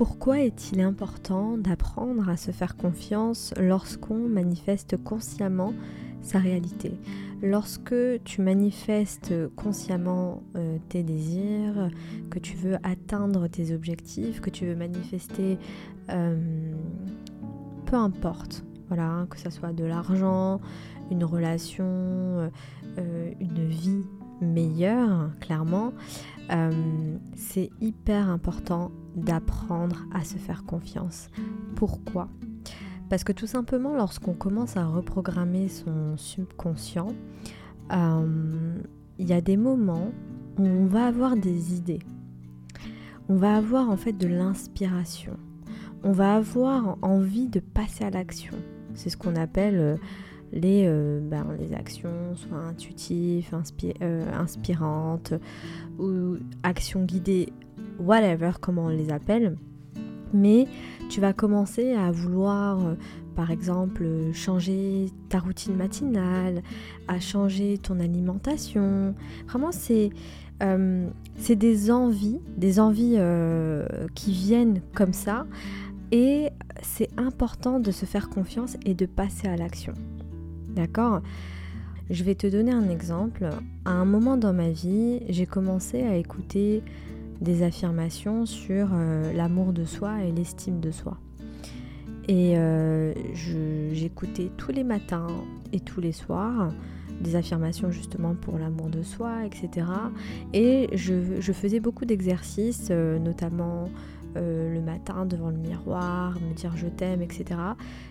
Pourquoi est-il important d'apprendre à se faire confiance lorsqu'on manifeste consciemment sa réalité? Lorsque tu manifestes consciemment euh, tes désirs, que tu veux atteindre tes objectifs, que tu veux manifester euh, peu importe, voilà, hein, que ce soit de l'argent, une relation, euh, une vie meilleure, clairement, c'est hyper important d'apprendre à se faire confiance. Pourquoi? Parce que tout simplement, lorsqu'on commence à reprogrammer son subconscient, euh, il y a des moments où on va avoir des idées. On va avoir en fait de l'inspiration. On va avoir envie de passer à l'action. C'est ce qu'on appelle euh, les, euh, ben, les actions, soit intuitives, inspirantes, ou actions guidées whatever, comment on les appelle. Mais tu vas commencer à vouloir, euh, par exemple, changer ta routine matinale, à changer ton alimentation. Vraiment, c'est euh, des envies, des envies euh, qui viennent comme ça. Et c'est important de se faire confiance et de passer à l'action. D'accord Je vais te donner un exemple. À un moment dans ma vie, j'ai commencé à écouter des affirmations sur euh, l'amour de soi et l'estime de soi. Et euh, j'écoutais tous les matins et tous les soirs des affirmations justement pour l'amour de soi, etc. Et je, faisais beaucoup d'exercices, euh, notamment le matin devant le miroir, me dire je t'aime, etc.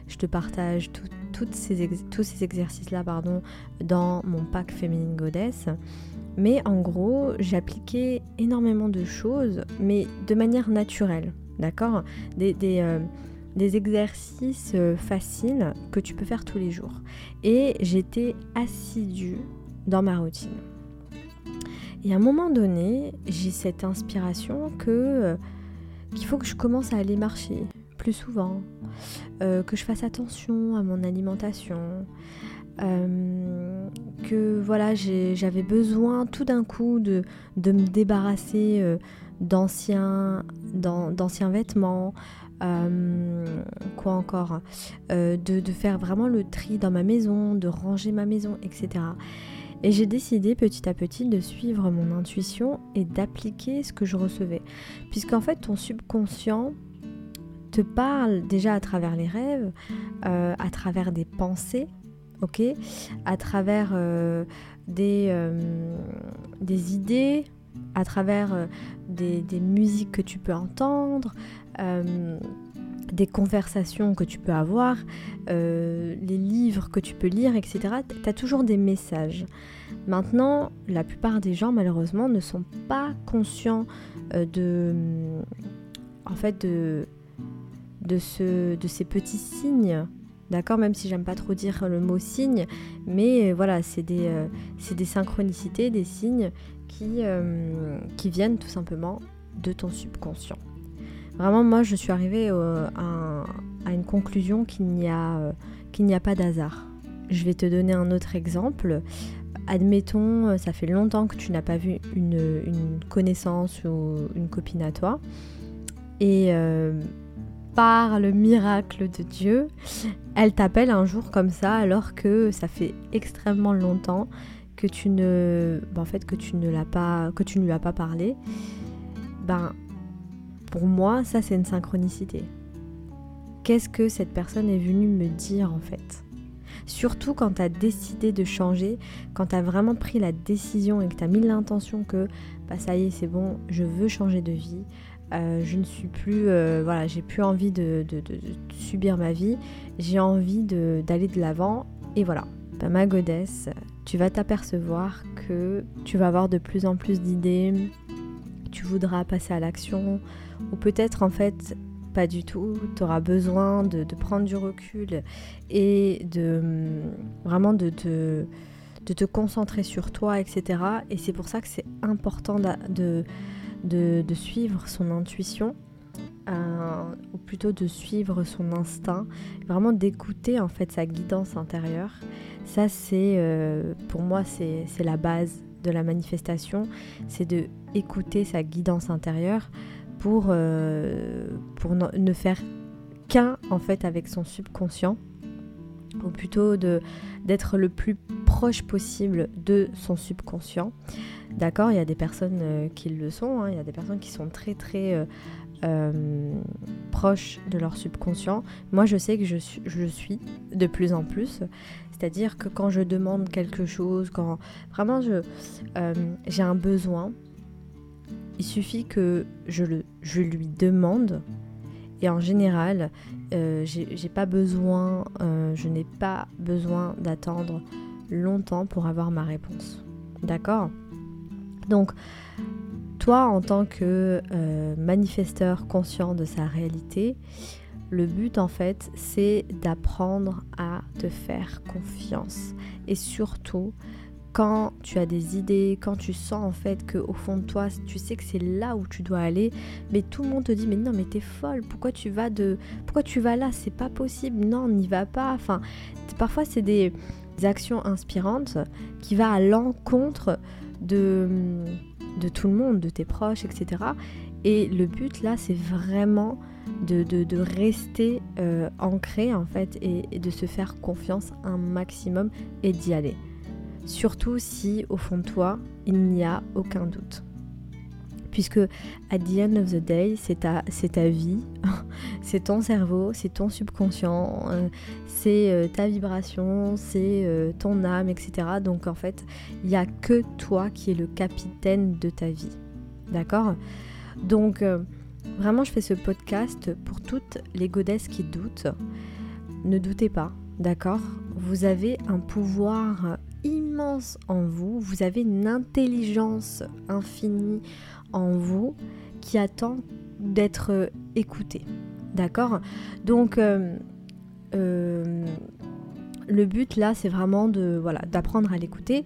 Je te partage tous ces exercices-là pardon, dans mon pack Féminine Goddess. Mais en gros, j'appliquais énormément de choses, mais de manière naturelle, d'accord? Des, euh, exercices euh, faciles que tu peux faire tous les jours. Et j'étais assidue dans ma routine. Et à un moment donné, j'ai cette inspiration que euh, qu'il faut que je commence à aller marcher plus souvent, que je fasse attention à mon alimentation, euh, que voilà, j'avais besoin tout d'un coup de, me débarrasser euh, d'anciens vêtements, euh, quoi encore, de, faire vraiment le tri dans ma maison, de ranger ma maison, etc. Et j'ai décidé petit à petit de suivre mon intuition et d'appliquer ce que je recevais. Puisqu'en fait, ton subconscient te parle déjà à travers les rêves, à travers des pensées, À travers euh, des, euh, des, idées, à travers euh, des, musiques que tu peux entendre, des conversations que tu peux avoir, les livres que tu peux lire, etc. Tu as toujours des messages. Maintenant, la plupart des gens, malheureusement, ne sont pas conscients de... En fait, de, ce, de ces petits signes D'accord Même si j'aime pas trop dire le mot signe, mais euh, voilà, c'est des, euh, des, synchronicités, des signes qui, euh, qui viennent tout simplement de ton subconscient. Vraiment, moi, je suis arrivée à, à, une conclusion qu'il n'y a, qu'il n'y a pas d'hasard. Je vais te donner un autre exemple. Admettons, ça fait longtemps que tu n'as pas vu une, une, connaissance ou une copine à toi. Et par le miracle de Dieu, elle t'appelle un jour comme ça alors que ça fait extrêmement longtemps que tu ne ben, en fait que tu ne l'as pas que tu ne lui as pas parlé. Ben pour moi, ça c'est une synchronicité. Qu'est-ce que cette personne est venue me dire en fait? Surtout quand tu as décidé de changer, quand tu as vraiment pris la décision et que tu as mis l'intention que bah ça y est, c'est bon, je veux changer de vie, euh, je ne suis plus, euh, voilà, j'ai plus envie de, subir ma vie, j'ai envie d'aller de l'avant et voilà. Bah, ma godesse, tu vas t'apercevoir que tu vas avoir de plus en plus d'idées, tu voudras passer à l'action ou peut-être en fait pas du tout, tu auras besoin de, prendre du recul et de vraiment de te, concentrer sur toi, etc. Et c'est pour ça que c'est important de de, suivre son intuition, euh, ou plutôt de suivre son instinct, vraiment d'écouter en fait sa guidance intérieure. Ça c'est euh, pour moi c'est la base de la manifestation, c'est de écouter sa guidance intérieure pour, pour ne faire qu'un en fait avec son subconscient ou plutôt d'être le plus proche possible de son subconscient. D'accord, il y a des personnes euh, qui le sont, hein. il y a des personnes qui sont très très euh, euh, proches de leur subconscient. Moi, je sais que je je suis de plus en plus. C'est-à-dire que quand je demande quelque chose, quand vraiment je, j'ai un besoin, il suffit que je, lui demande et en général, euh, euh, je n'ai pas besoin d'attendre longtemps pour avoir ma réponse. D'accord? Donc, toi, en tant que euh, manifesteur conscient de sa réalité, le but en fait, c'est d'apprendre à te faire confiance. Et surtout quand tu as des idées, quand tu sens en fait que au fond de toi, tu sais que c'est là où tu dois aller, mais tout le monde te dit mais non mais t'es folle, pourquoi tu vas de pourquoi tu vas là, c'est pas possible, non, n'y va pas. Enfin, parfois c'est des, actions inspirantes qui va à l'encontre de de tout le monde, de tes proches, etc. Et le but là, c'est vraiment de, de, rester euh, ancré en fait et de se faire confiance un maximum et d'y aller surtout si au fond de toi, il n'y a aucun doute. Puisque at the end of the day, c'est ta, ta vie, c'est ton cerveau, c'est ton subconscient, euh, c'est euh, ta vibration, c'est euh, ton âme, etc. Donc en fait, il n'y a que toi qui es le capitaine de ta vie. D'accord? Donc vraiment, je fais ce podcast pour toutes les godesses qui doutent. Ne doutez pas, d'accord? Vous avez un pouvoir en vous, vous avez une intelligence infinie en vous qui attend d'être écoutée. D'accord? Donc euh, euh, le but là c'est vraiment de voilà d'apprendre à l'écouter.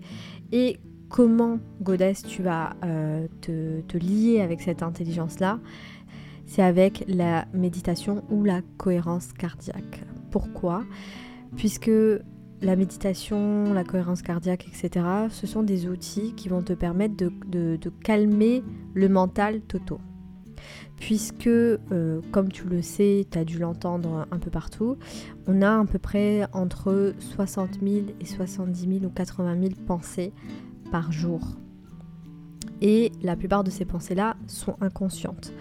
Et comment Godès tu vas euh, te lier avec cette intelligence là c'est avec la méditation ou la cohérence cardiaque. Pourquoi? Puisque la méditation, la cohérence cardiaque, etc., ce sont des outils qui vont te permettre de, calmer le mental toto. Puisque, euh, comme tu le sais, tu as dû l'entendre un peu partout, on a à peu près entre 60 000 et 70 000 ou 80 000 pensées par jour. Et la plupart de ces pensées-là sont inconscientes.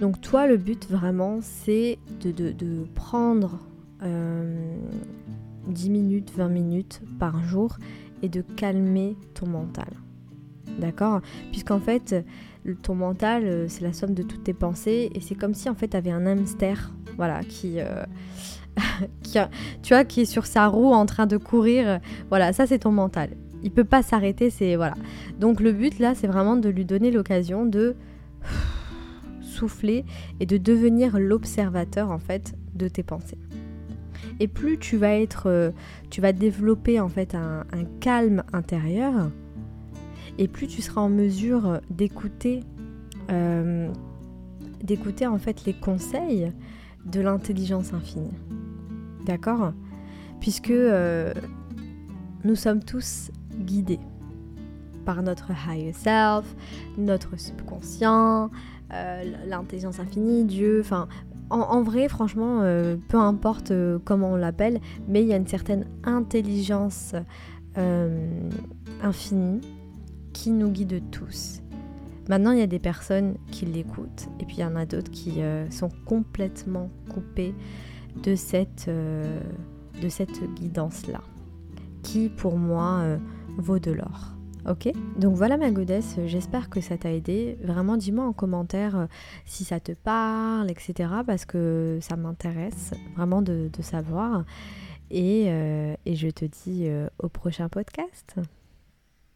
Donc toi, le but vraiment, c'est de, prendre euh, 10 minutes, 20 minutes par jour et de calmer ton mental. D'accord? Puisqu'en fait, ton mental, euh, c'est la somme de toutes tes pensées et c'est comme si en fait tu avais un hamster, voilà, qui, euh, qui tu vois, qui est sur sa roue en train de courir. Voilà, ça c'est ton mental. Il peut pas s'arrêter, c'est voilà. Donc le but là, c'est vraiment de lui donner l'occasion de souffler et de devenir l'observateur en fait de tes pensées. Et plus tu vas être, euh, tu vas développer en fait un, calme intérieur, et plus tu seras en mesure d'écouter, euh, d'écouter en fait les conseils de l'intelligence infinie. D'accord? Puisque euh, nous sommes tous guidés par notre higher self, notre subconscient, l'intelligence infinie, Dieu, enfin en, vrai, franchement, euh, peu importe euh, comment on l'appelle, mais il y a une certaine intelligence euh, infinie qui nous guide tous. Maintenant, il y a des personnes qui l'écoutent et puis il y en a d'autres qui sont complètement coupées de cette, de cette guidance-là, qui pour moi vaut de l'or. Ok Donc voilà ma godesse, j'espère que ça t'a aidé. Vraiment dis-moi en commentaire euh, si ça te parle, etc. Parce que ça m'intéresse vraiment de, savoir. Et, euh, et, je te dis euh, au prochain podcast.